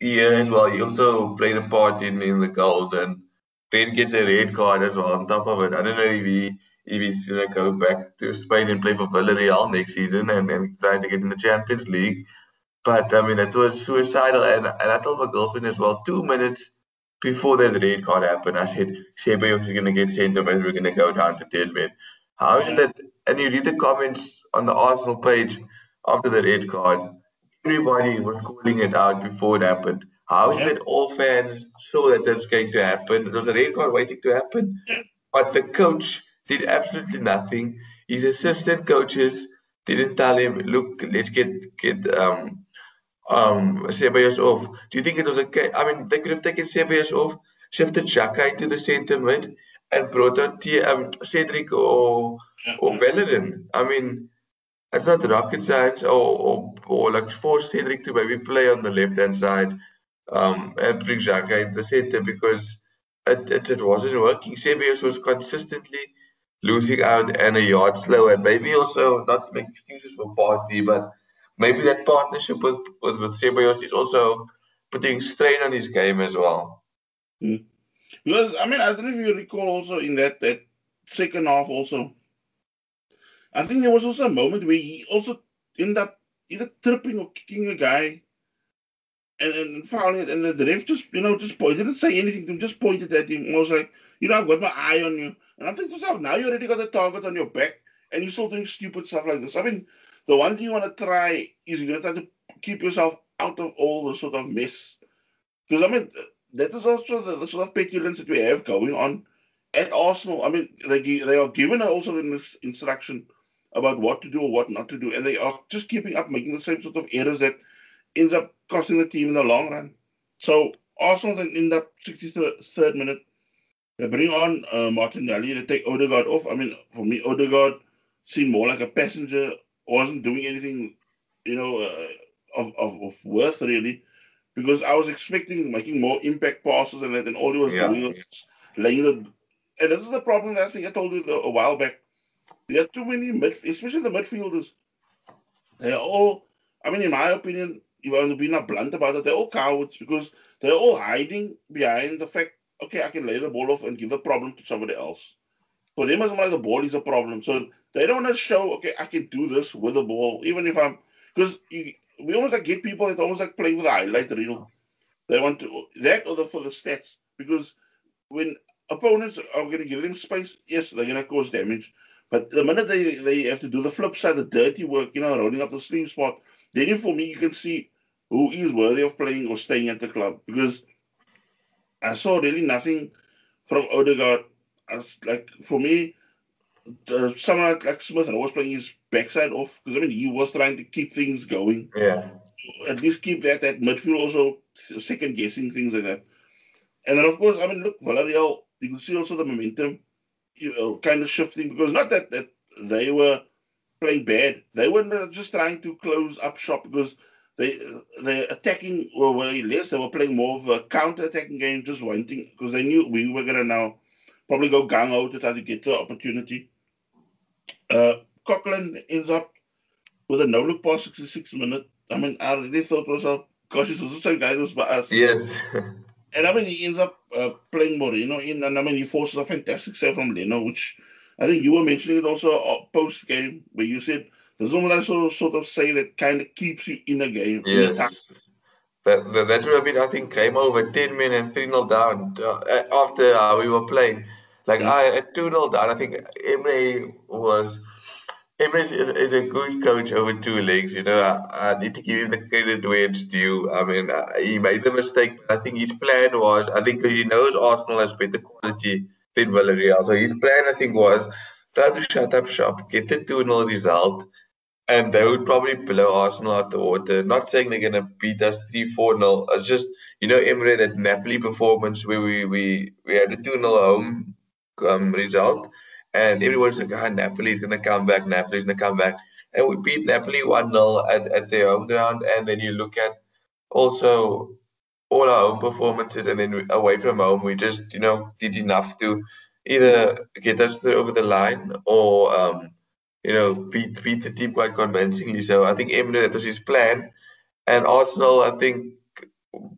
here as well. He also played a part in, in the goals and then gets a red card as well on top of it. I don't know if he if he's gonna go back to Spain and play for Villarreal next season and, and try to get in the Champions League. But I mean it was suicidal and, and I told my girlfriend as well, two minutes before that red card happened, I said, Ceballos is gonna get sent off and we're gonna go down to 10 men. How is that and you read the comments on the Arsenal page after the red card everybody was calling it out before it happened. How is that all fans saw that that's going to happen? There was a red card waiting to happen. But the coach did absolutely nothing. His assistant coaches didn't tell him, look, let's get get um um Ceballos off. Do you think it was okay? I mean, they could have taken Ceballos off, shifted Xhaka into the centre mid, and brought out T- um, Cedric or or Bellerin. I mean, it's not rocket science or, or, or like force Cedric to maybe play on the left hand side um, and bring Xhaka in the center because it, it, it wasn't working. Ceballos was consistently losing out and a yard slow and maybe also not make excuses for Partey, but maybe that partnership with, with, with Ceballos is also putting strain on his game as well. Mm. Because I mean I don't know if you recall also in that that second half also I think there was also a moment where he also ended up either tripping or kicking a guy and, and fouling it. And the ref just, you know, just pointed, didn't say anything to him, just pointed at him. I was like, you know, I've got my eye on you. And I'm thinking to myself, now you already got the target on your back and you're still doing stupid stuff like this. I mean, the one thing you want to try is you're going to try to keep yourself out of all the sort of mess. Because, I mean, that is also the, the, sort of petulance that we have going on at Arsenal. I mean, they, they are given also in this instruction about what to do or what not to do, and they are just keeping up making the same sort of errors that ends up costing the team in the long run. So Arsenal then end up 63rd minute. They bring on uh, Martinelli. They take Odegaard off. I mean, for me, Odegaard seemed more like a passenger. wasn't doing anything, you know, uh, of, of, of worth really, because I was expecting making more impact passes and that, and all he was yeah. doing was laying the. And this is the problem that I think I told you a while back there are too many mid, especially the midfielders. They're all, I mean, in my opinion, if I want to be not blunt about it, they're all cowards because they're all hiding behind the fact, okay, I can lay the ball off and give the problem to somebody else. For them, it's like the ball is a problem. So they don't want to show, okay, I can do this with the ball, even if I'm, because we almost like get people that almost like play with the highlight reel. They want to, that or the, for the stats. Because when opponents are going to give them space, yes, they're going to cause damage. But the minute they, they have to do the flip side, the dirty work, you know, rolling up the sleeves part, then for me, you can see who is worthy of playing or staying at the club because I saw really nothing from Odegaard. As like for me, uh, someone like, like Smith and I was playing his backside off because I mean he was trying to keep things going. Yeah. At least keep that that midfield also second guessing things like that. And then of course, I mean look, Villarreal, you can see also the momentum you know, kind of shifting because not that that they were playing bad. They were just trying to close up shop because they they attacking were way less. They were playing more of a counter attacking game, just wanting because they knew we were gonna now probably go gang out to try to get the opportunity. Uh, ends up with a no look pass 66 minute. I mean, I really thought was a gosh, this was the same guy was by us. Yes. *laughs* and I mean, he ends up uh, playing Moreno in, and I mean, he forces a fantastic save from Leno, which I think you were mentioning it also uh, post game, where you said there's only sort of, sort of say that kind of keeps you in a game. Yes. But, but that's where a bit, I think, came over 10 men and 3 0 down uh, after uh, we were playing. Like, yeah. I at 2 0 down, I think Emery was. Emery is, is, a good coach over two legs. You know, I, I, need to give him the credit where it's due. I mean, uh, he made the mistake, I think his plan was, I think because he knows Arsenal has better quality than Villarreal. So his plan, I think, was try to shut up shop, get the 2 0 result, and they would probably blow Arsenal out of the water. Not saying they're going to beat us 3 4 0. It's just, you know, Emery, that Napoli performance where we, we, we had a 2 0 home um, result, and everyone's like, ah, Napoli is going to come back, Napoli is going to come back. And we beat Napoli 1 0 at, at their home ground. And then you look at also all our home performances, and then away from home, we just, you know, did enough to either get us over the line or, um, you know, beat beat the team quite convincingly. So I think Emery that was his plan, and Arsenal, I think,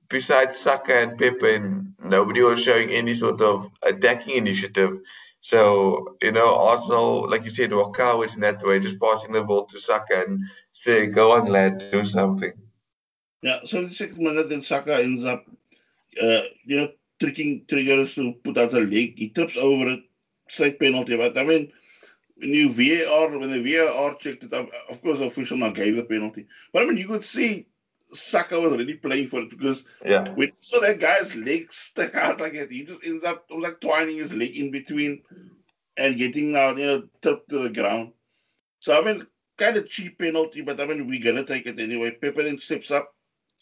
besides Saka and Pepe, nobody was showing any sort of attacking initiative. So you know, Arsenal, like you said, were cowards in that way, just passing the ball to Saka and say, "Go on, lad, do something." Yeah. So the second minute, then Saka ends up, uh, you know, tricking triggers to put out a leg. He trips over it, slight penalty. But I mean when you VAR, when the VAR checked it up, of course, the official now gave the penalty. But I mean, you could see Saka was already playing for it because yeah, when saw that guy's leg stuck out like that, he just ends up like twining his leg in between and getting out, you know, tipped to the ground. So I mean, kind of cheap penalty, but I mean, we're gonna take it anyway. Pepe then steps up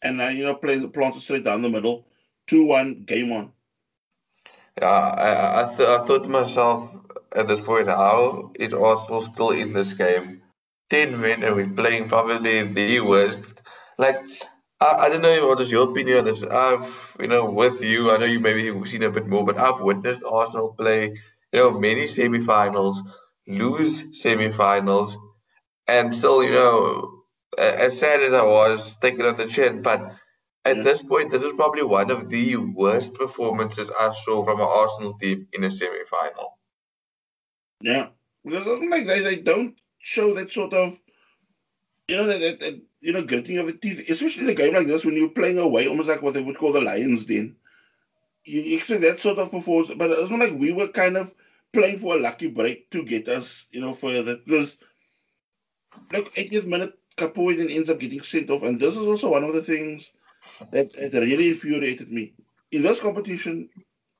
and uh, you know, plays plants it straight down the middle, two one, game on. Yeah, I I, th- I thought to myself at this point, how is Arsenal still in this game? 10 men and we're playing probably the worst. Like, I, I don't know what is your opinion on this. I've, you know, with you, I know you maybe have seen a bit more, but I've witnessed Arsenal play, you know, many semi-finals, lose semi-finals, and still, you know, as sad as I was, taking on the chin, but at this point, this is probably one of the worst performances I saw from an Arsenal team in a semi-final. Yeah, because like they, they don't show that sort of, you know, that, that, that you know, gritting of teeth, especially in a game like this when you're playing away, almost like what they would call the Lions. Then you, expect that sort of performance, but it's not like we were kind of playing for a lucky break to get us, you know, further because look, 80th minute, Capoue then ends up getting sent off, and this is also one of the things that, that really infuriated me in this competition,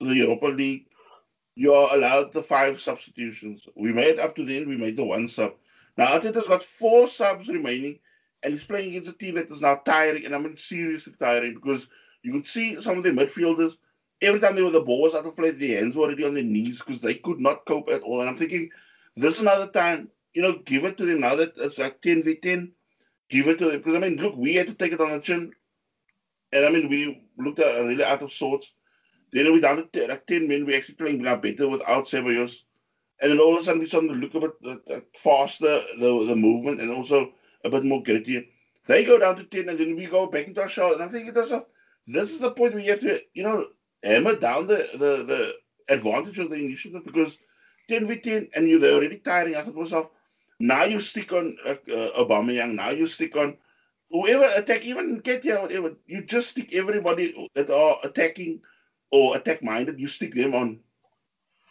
the Europa League you are allowed the five substitutions. We made up to then, we made the one sub. Now Arteta's got four subs remaining, and he's playing against a team that is now tiring, and I mean seriously tiring because you could see some of the midfielders every time they were the ball was out of play, their hands were already on their knees because they could not cope at all. And I'm thinking, this another time, you know, give it to them now that it's like 10 v 10. Give it to them because I mean, look, we had to take it on the chin, and I mean, we looked at really out of sorts. Then we down to like 10 men. We actually playing now better without Ceballos. And then all of a sudden we started to look a bit uh, uh, faster, the, the movement, and also a bit more gritty. They go down to 10, and then we go back into our shell. And I'm thinking to myself, this is the point where you have to, you know, hammer down the, the, the advantage of the initiative because 10 v 10, and you're already tiring. I thought to myself, now you stick on uh, uh, Aubameyang, now you stick on whoever attack, even here, whatever. You just stick everybody that are attacking or attack minded, you stick them on.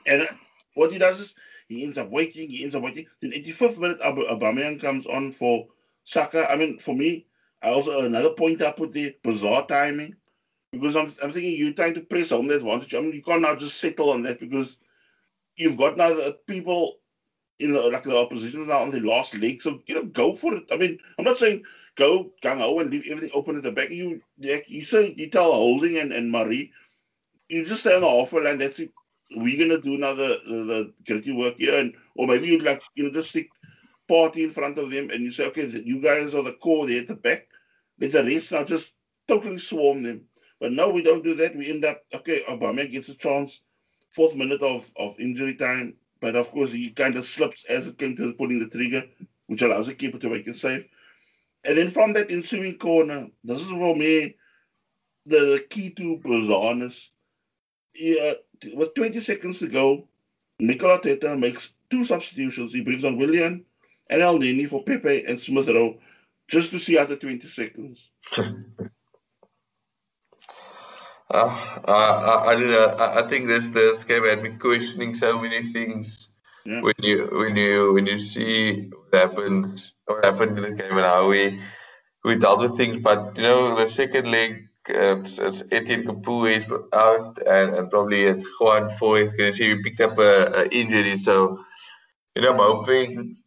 And what he does is he ends up waiting, he ends up waiting. Then 85th minute, Aubameyang comes on for Saka. I mean, for me, I also another point I put there, bizarre timing. Because I'm, I'm thinking you're trying to press home the advantage. I mean, you can't now just settle on that because you've got now the people you know, like the opposition now on the last leg. So, you know, go for it. I mean, I'm not saying go gung ho and leave everything open at the back. You like you say you tell Holding and, and Mari, you just stay on the offer line. That's it. We're gonna do another the, the gritty work here, and or maybe you like you know just stick Partey in front of them, and you say, okay, you guys are the core there at the back. Let the rest now just totally swarm them. But no, we don't do that. We end up okay. Obama gets a chance, fourth minute of of injury time, but of course he kind of slips as it came to pulling the trigger, which allows the keeper to make it safe. And then from that ensuing corner, this is for me the, the key to bizarreness. Yeah, with 20 seconds to go, Mikel Arteta makes two substitutions. He brings on Willian and Elneny for Pepe and Smith Rowe just to see out the 20 seconds. *laughs* Ah, ah, ah, uh, I, I, don't know. I, I think this this game had me questioning so many things yeah. when you when you when you see what happened what happened in the game and how we we dealt with things. But you know, the second leg, it's, it's Etienne Capoue is out, and, and probably it's Juan Foyth because he picked up a, a, injury. So you know, I'm hoping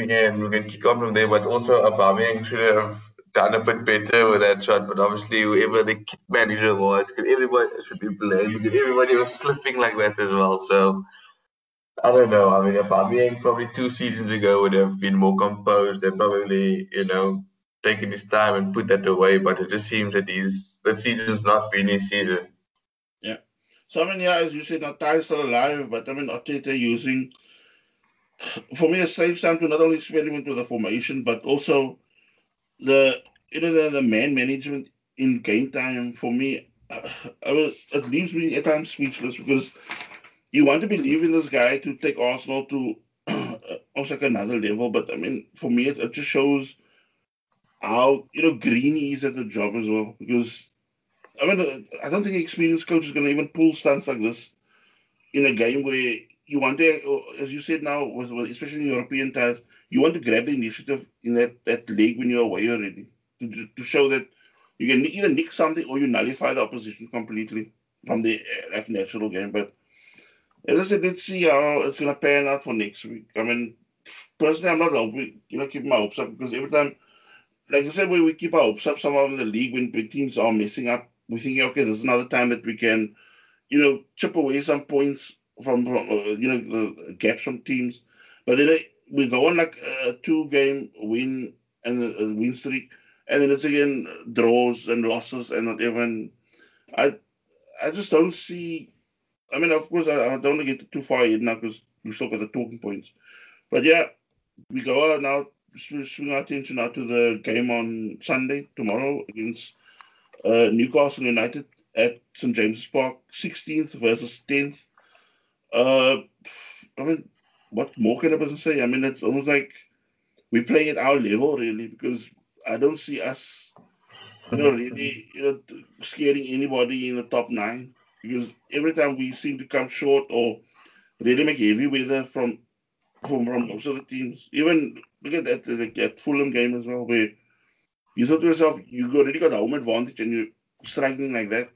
can we can kick from there. But also, Aubameyang should have done a bit better with that shot. But obviously, whoever the kit manager was, because everybody should be blamed. Everybody was slipping like that as well. So. I don't know. I mean, Aubameyang probably two seasons ago would have been more composed and probably, you know, taken his time and put that away. But it just seems that he's the season's not been his season. Yeah. So I mean, yeah, as you said, tie's still alive, but I mean, Arteta using for me a safe time to not only experiment with the formation, but also the you know the, the man management in game time. For me, *sighs* I mean, it leaves me at times speechless because you want to believe in this guy to take Arsenal to *clears throat* almost like another level. But I mean, for me, it, it just shows how you know green he is at the job as well. Because I mean, I don't think an experienced coach is going to even pull stunts like this in a game where you want to, uh, as you said now, especially in European times, you want to grab the initiative in that that leg when you're away already to to show that you can either nick something or you nullify the opposition completely from the uh, like natural game. But as I said, let's see how it's going to pan out for next week. I mean, personally, I'm not hoping, you know, keep my hopes up because every time, like I said, we, we keep our hopes up somehow in the league when, when teams are messing up, we're thinking, okay, there's another time that we can, you know, chip away some points from, from uh, you know, the gaps from teams. But then we go on like a two game win and a, win streak, and then it's again draws and losses and whatever. And I, I just don't see I mean, of course, I, I don't want to get too far in now because we still got the talking points. But yeah, we go out now, swing our attention now to the game on Sunday, tomorrow, against uh, Newcastle United at St. James's Park, 16th versus 10th. Uh, I mean, what more can a person say? I mean, it's almost like we play at our level, really, because I don't see us, you know, really, you know, scaring anybody in the top nine because every time we seem to come short or really make heavy weather from from, from most of the teams. Even look at that the, that Fulham game as well, where you thought to yourself, you already got a home advantage and you're striking like that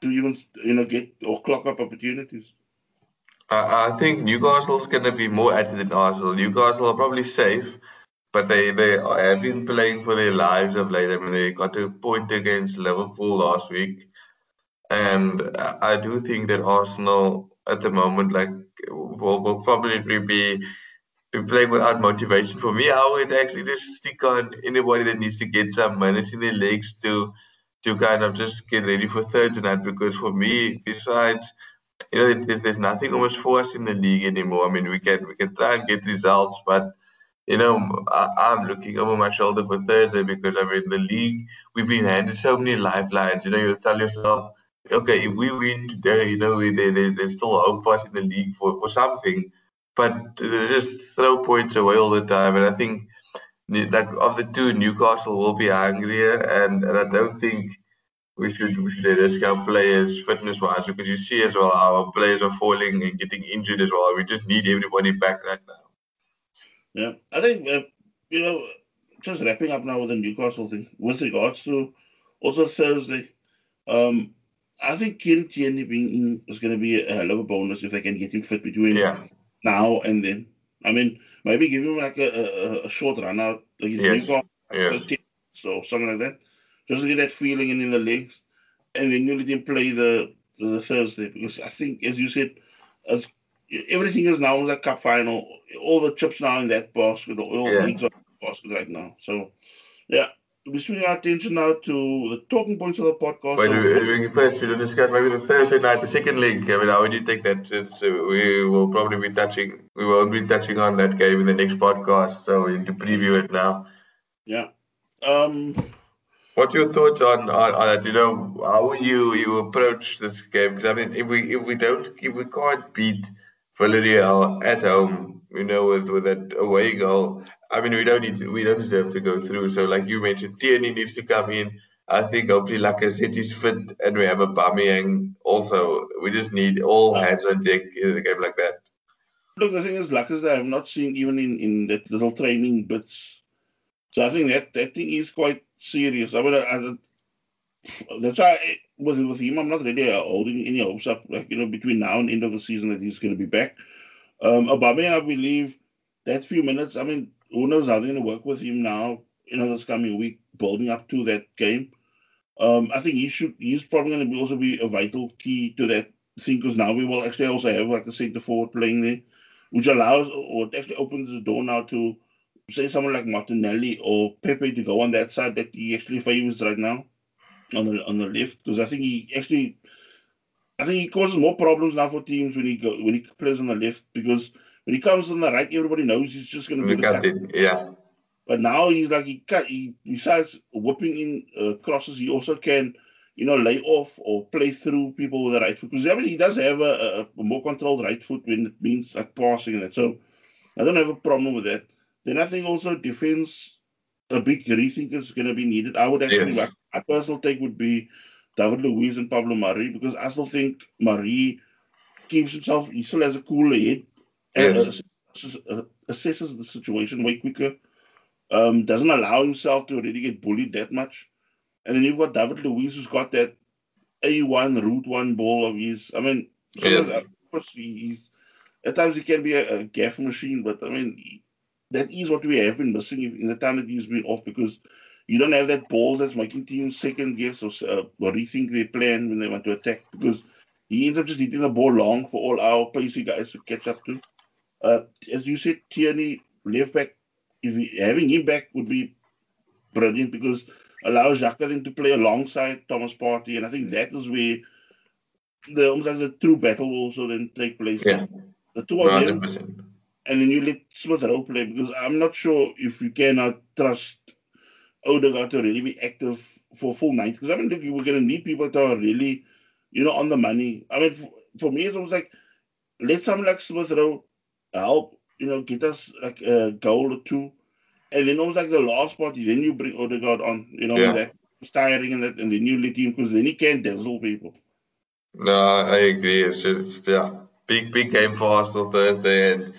to even you know get or clock up opportunities. I think Newcastle's going to be more at it than Arsenal. Newcastle are probably safe, but they they have been playing for their lives of late. I mean, they got a point against Liverpool last week. And I do think that Arsenal at the moment, like, will, will probably be be playing without motivation. For me, I would actually just stick on anybody that needs to get some minutes in their legs to to kind of just get ready for third tonight. Because for me, besides, you know, there's there's nothing almost for us in the league anymore. I mean, we can we can try and get results, but you know, I, am looking over my shoulder for Thursday because I mean, the league we've been handed so many lifelines. You know, you tell yourself okay, if we win today, you know, we, they, there's still hope for us in the league for, for something. But they just throw points away all the time. And I think, like, of the two, Newcastle will be angrier, And, and I don't think we should we should risk our players fitness wise because you see as well our players are falling and getting injured as well. We just need everybody back right now. Yeah, I think uh, you know just wrapping up now with the Newcastle thing with regards to also Thursday. Um, I think Kieran Tierney being in is going to be a hell of a bonus if they can get him fit between Yeah. now and then. I mean, maybe give him like a, a, a short run out, like his Yes. Newcastle Yeah. so something like that, just to get that feeling in, in the legs, and then you let him play the the Thursday because I think, as you said, as everything is now in the cup final, all the chips now in that basket, all Yeah. the leagues are in the basket right now. So, yeah, we swing our attention now to the talking points of the podcast. But So, we, we first should discuss maybe the Thursday night, the second league. I mean, how would you take that? Since we will probably be touching, we won't be touching on that game in the next podcast. So we need to preview it now. yeah, um, What's your thoughts on, on, on? You know, how you you approach this game? Because I mean, if we if we don't if we can't beat Villarreal at home, you know, with with that away goal, I mean, we don't need to, we don't deserve to go through. So, like you mentioned, Tierney needs to come in. I think hopefully Lacazette is fit, and we have Aubameyang also. We just need all hands on deck in a game like that. Look, the thing is, Lacazette, I have not seen even in, in that little training bits. So I think that that thing is quite serious. I mean, that's why I, with with him, I'm not really holding any hopes up. Like you know, between now and end of the season, that he's going to be back. Um, Aubameyang, I believe that few minutes. I mean, who knows how they're going to work with him now? You know, this coming week, building up to that game. Um, I think he should. He's probably going to be also be a vital key to that thing because now we will actually also have like a centre forward playing there which allows or actually opens the door now to say someone like Martinelli or Pepe to go on that side that he actually favors right now on the on the left because I think he actually I think he causes more problems now for teams when he go when he plays on the left because when he comes on the right everybody knows he's just going to do the Yeah. But now he's like he cut. He besides whipping in uh, crosses, he also can, you know, lay off or play through people with the right foot. Because I mean, he does have a, a, a more controlled right foot when it means like passing and that. So I don't have a problem with that. Then I think also defense, a big rethink is going to be needed. I would actually, like, my personal take would be David Luiz and Pablo Mari because I still think Mari keeps himself. He still has a cooler head and Yes. assesses, uh, assesses the situation way quicker um, doesn't allow himself to really get bullied that much. And then you've got David Luiz who's got that A1 root one ball of his. I mean, sometimes, Yeah. of course, he's at times he can be a, a gaffe machine, but I mean, he- that is what we have been missing in the time that he's been off because you don't have that ball that's making teams second guess or, uh, or rethink their plan when they want to attack because he ends up just hitting the ball long for all our pacey guys to catch up to. Uh, as you said, Tierney, left back, if he, having him back would be brilliant because allows Xhaka then to play alongside Thomas Partey, and I think that is where the almost like the true battle will also then take place. Yeah. The two of them, 100%. And then you let Smith Rowe play because I'm not sure if you cannot trust Odegaard to really be active for full night. Because I mean, look, were going to need people that are really, you know, on the money. I mean, for, for me, it's almost like let someone like Smith Rowe help, you know, get us like a goal or two. And then almost like the last part, then you bring Odegaard on, you know, Yeah. that's tiring and that, and then you let him because then he can dazzle people. No, I agree. It's just yeah, big big game for Arsenal Thursday, and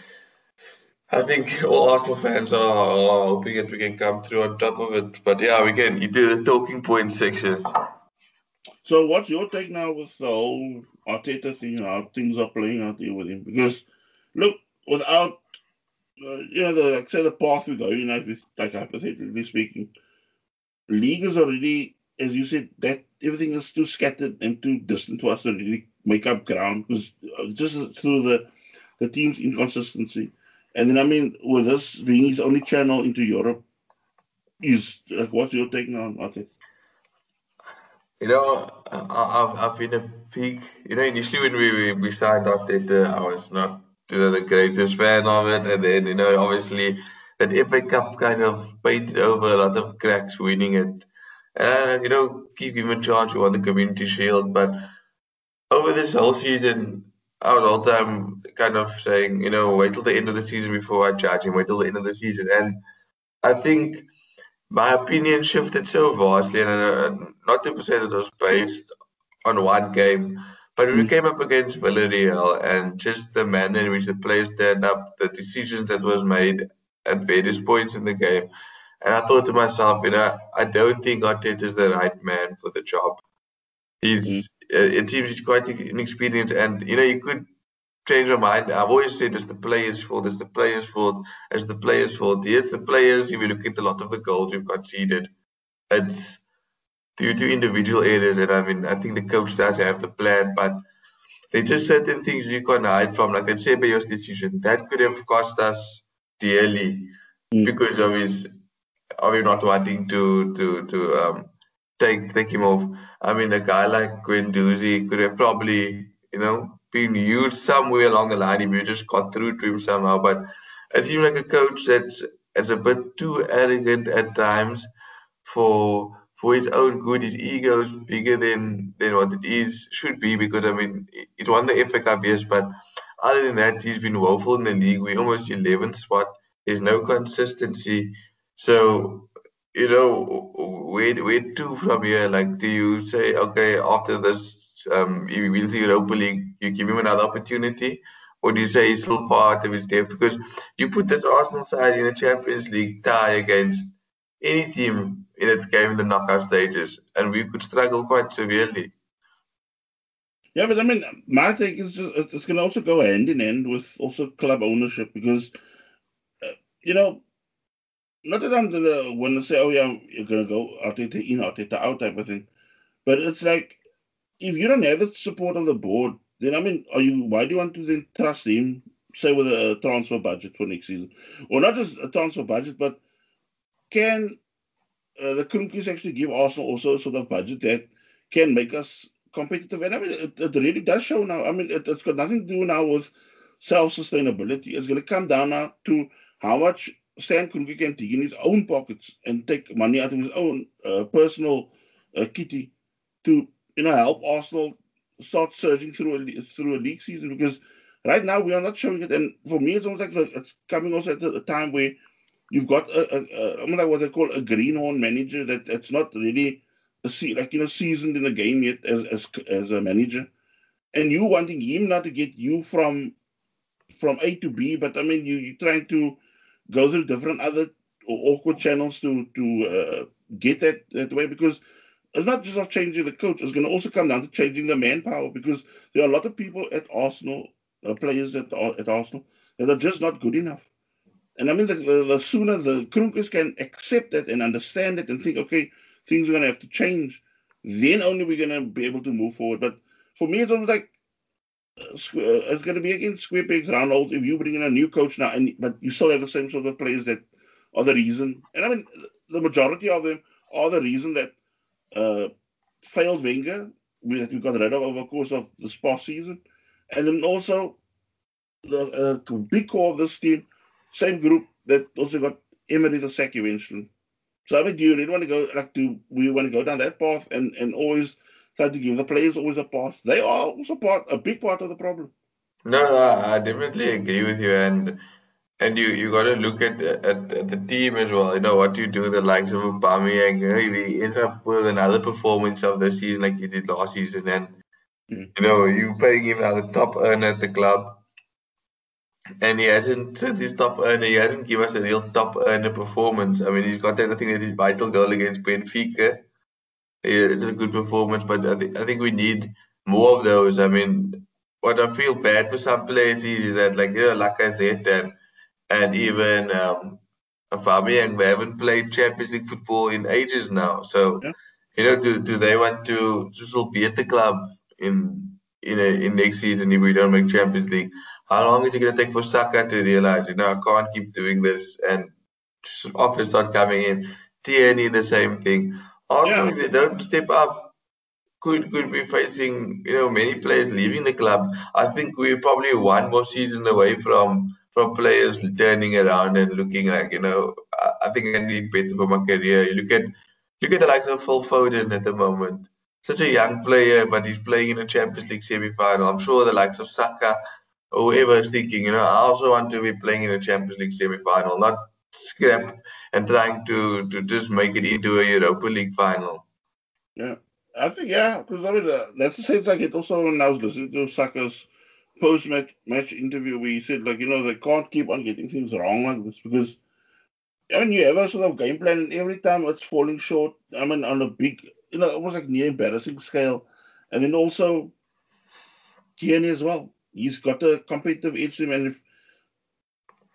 I think all Arsenal fans are, hoping that we can come through on top of it. But yeah, we can. You do the talking point section. So, what's your take now with the whole Arteta thing? How things are playing out here with him? Because, look, without uh, you know the like, say the path we're going, now, if it's, like hypothetically speaking, league is already, as you said, that everything is too scattered and too distant for us to really make up ground because uh, just through the the team's inconsistency. And then, I mean, with this being his only channel into Europe, is like, what's your take now on Arteta? You know, I, I- I've been a big. You know, initially when we we, signed Arteta, I was not you know the greatest fan of it, and then you know obviously that FA Cup kind of painted over a lot of cracks winning it. And you know, give him a charge, We won the Community Shield, but over this whole season, I was all the time kind of saying, you know, wait till the end of the season before I judge him. Wait till the end of the season, and I think my opinion shifted so vastly, and uh, not to say that it was based on one game, but when we Mm. came up against Villarreal and just the manner in which the players turned up, the decisions that was made at various points in the game, And I thought to myself, you know, I don't think Arteta is the right man for the job. He's, mm. It seems he's quite inexperienced, and you know, you could change my mind. I've always said it's the players' fault, it's the players' fault, it's the players' fault. Yes, the players, if you look at a lot of the goals we've conceded, it's due to individual errors. And I mean, I think the coach does have the plan, but there's just certain things you can't hide from, like the Ceballos decision. That could have cost us dearly mm. because of his of him not wanting to to to um take take him off. I mean, a guy like Guendouzi could have probably, you know, been used somewhere along the line if you just got through to him somehow. But it seems like a coach that's that's a bit too arrogant at times for for his own good. His ego is bigger than than what it is should be because I mean it won the FA Cup yes, but other than that he's been woeful in the league. We're almost eleventh spot. There's no consistency. So you know, wait, wait to from here? Like, do you say okay after this um, wins the Europa League, you give him another opportunity, or do you say he's still far out of his depth? Because you put this Arsenal side in a Champions League tie against any team in its game in the knockout stages, and we could struggle quite severely. Yeah, but I mean, my take is just it's going to also go hand in hand with also club ownership because, uh, you know, not that I'm gonna want to say, oh yeah, you're gonna go Arteta in, Arteta out type of thing, but it's like if you don't have the support of the board, then I mean, are you? Why do you want to then trust him? Say with a transfer budget for next season, or not just a transfer budget, but can uh, the Kroenkes actually give Arsenal also a sort of budget that can make us competitive? And I mean, it, it really does show now. I mean, it, has got nothing to do now with self sustainability. It's going to come down now to how much Stan Kroenke in his own pockets and take money out of his own uh, personal uh, kitty to you know, help Arsenal start surging through a through a league season because right now we are not showing it. And for me, it's almost like it's coming also at a time where you've got a, a, a I mean, like what they call a greenhorn manager that it's not really a see like you know seasoned in the game yet as as as a manager, and you wanting him not to get you from from A to B, but I mean you you're trying to go through different other awkward channels to to uh, get that that way because it's not just of changing the coach. It's going to also come down to changing the manpower because there are a lot of people at Arsenal, uh, players at at Arsenal, that are just not good enough. And I mean, the, the, the sooner the Kroenkes can accept that and understand it and think, okay, things are going to have to change, then only we're going to be able to move forward. But for me, it's almost like it's going to be against square pegs, round holes. If you bring in a new coach now, and but you still have the same sort of players that are the reason. And I mean, the majority of them are the reason that uh, failed Wenger that we got rid of over the course of this past season. And then also the uh, big core of this team, same group that also got Emery the sack eventually. So I mean, do you really want to go like do we want to go down that path and and always try to give the players always a pass? They are also part a big part of the problem. No, no, I definitely agree with you, and and you you got to look at, at, at the team as well. You know what you do, the likes of Aubameyang. You know, he ends up with another performance of the season like he did last season, and mm. you know you paying him now the top earner at the club, and he hasn't since he's top earner. He hasn't given us a real top earner performance. I mean, he's got that. I think that his vital goal against Benfica. It's a good performance, but I, th- I think we need more of those. I mean, what I feel bad for some players is, is that like you know, like I said, and and even um, Fabian, they haven't played Champions League football in ages now. So, yeah. you know, do, do they want to, just be at the club in in a, in next season if we don't make Champions League? How long is it going to take for Saka to realize, you know, I can't keep doing this and offers start coming in? Tierney, the same thing. Also, yeah. if they don't step up, could could be facing, you know, many players leaving the club. I think we're probably one more season away from from players turning around and looking like, you know, I, I think I need better for my career. You look at look at the likes of Phil Foden at the moment. Such a young player, but he's playing in a Champions League semi-final. I'm sure the likes of Saka or whoever is thinking, you know, I also want to be playing in a Champions League semi-final, not scrap and trying to to just make it into a Europa League final. Yeah, I think yeah, because I mean uh, that's the sense I get also when I was listening to Saka's post match match interview where he said like you know they can't keep on getting things wrong like this because I mean, you have a sort of game plan, and every time it's falling short. I mean, on a big, you know, almost like near embarrassing scale, and then also Tierney as well. He's got a competitive edge to him, and if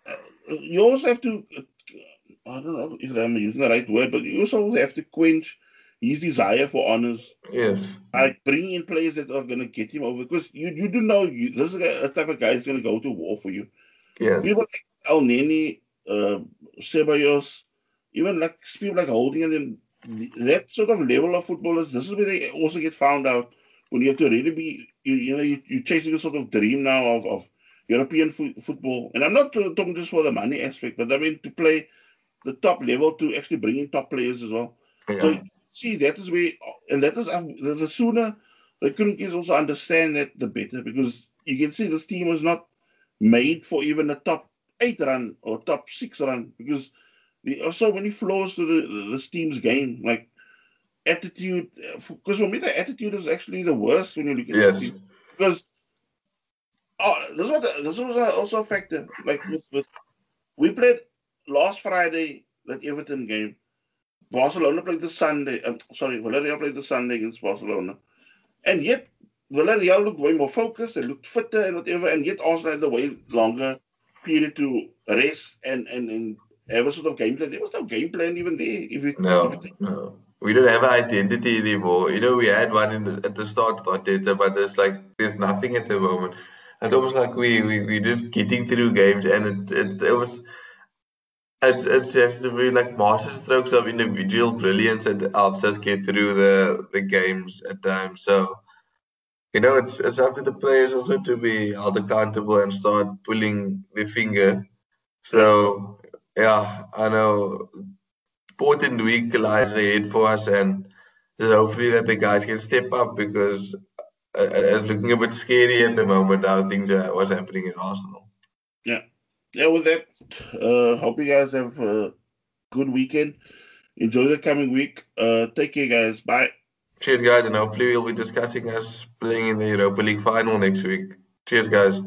uh, you also have to, I don't know if I'm using the right word, but you also have to quench his desire for honors. Yes. Like bringing in players that are going to get him over because you, you do know you, this is a, type of guy who's going to go to war for you. Yes. People like Elneny, uh, Ceballos, even like people like Holding and them, that sort of level of footballers, this is where they also get found out when you have to really be, you, you know, you, you're chasing a sort of dream now of, of European fo- football. And I'm not talking just for the money aspect, but I mean to play the top level to actually bring in top players as well. Yeah. So see, that is where, and that is um, the sooner the Kroenke's also understand that, the better, because you can see this team was not made for even a top eight run or top six run, because there are so many flaws to the this team's game, like attitude. Because for me, the attitude is actually the worst when you look at Yes. this team, because. Oh, this was this was also a factor. Like with with, we played last Friday that Everton game. Barcelona played the Sunday. Um, sorry, Villarreal played the Sunday against Barcelona, and yet Villarreal looked way more focused. They looked fitter and whatever, and yet Arsenal had a way longer period to rest and and, and have a sort of game plan. There was no game plan even there. If you, No, if you no. We don't have an identity anymore. You know, we had one in the, at the start of Arteta, but there's like there's nothing at the moment. It's almost like we we we just getting through games, and it it, it was. It's, it's be like master strokes of individual brilliance that helps us get through the, the games at times. So, you know, it's, it's up to the players also to be held accountable and start pulling the finger. So, yeah, I know important week lies ahead for us, and just hopefully that the guys can step up because uh, it's looking a bit scary at the moment how things are what's happening in Arsenal. Yeah, with that, uh, hope you guys have a good weekend. Enjoy the coming week. Uh, take care, guys. Bye. Cheers, guys, and hopefully we'll be discussing us playing in the Europa League final next week. Cheers, guys.